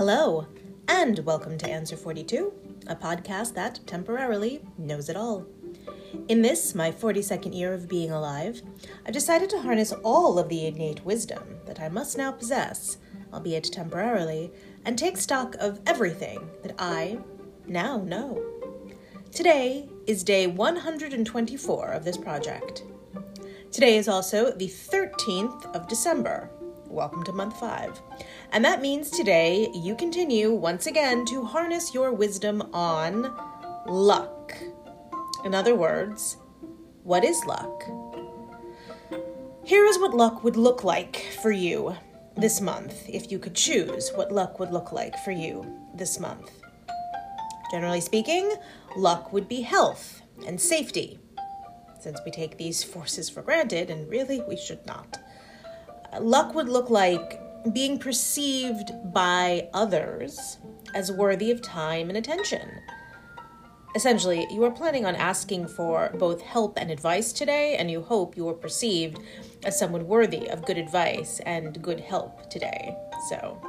Hello, and welcome to Answer 42, a podcast that temporarily knows it all. In this, my 42nd year of being alive, I've decided to harness all of the innate wisdom that I must now possess, albeit temporarily, and take stock of everything that I now know. Today is day 124 of this project. Today is also the 13th of December. Welcome to month five. And that means today you continue once again to harness your wisdom on luck. In other words, what is luck? Here is what luck would look like for you this month, if you could choose what luck would look like for you this month. Generally speaking, luck would be health and safety, since we take these forces for granted, and really we should not. Luck would look like being perceived by others as worthy of time and attention. Essentially, you are planning on asking for both help and advice today, and you hope you are perceived as someone worthy of good advice and good help today. So,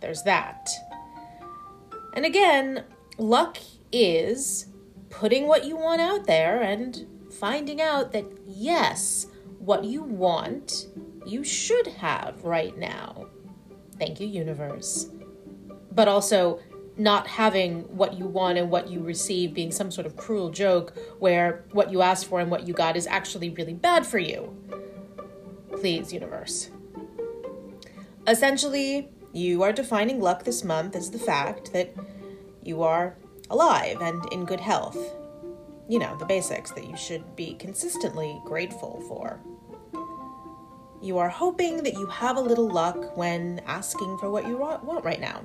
there's that. And again, luck is putting what you want out there and finding out that yes, what you want you should have right now. Thank you, universe. But also, not having what you want and what you receive being some sort of cruel joke where what you asked for and what you got is actually really bad for you. Please, universe. Essentially, you are defining luck this month as the fact that you are alive and in good health. You know, the basics that you should be consistently grateful for. You are hoping that you have a little luck when asking for what you want right now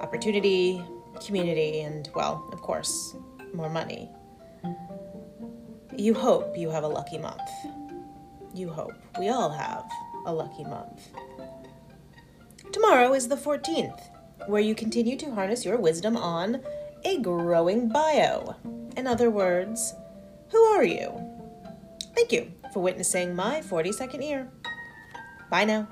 opportunity, community, and, well, of course, more money. You hope you have a lucky month. You hope we all have a lucky month. Tomorrow is the 14th, where you continue to harness your wisdom on a growing bio. In other words, who are you? Thank you for witnessing my 42nd year. Bye now.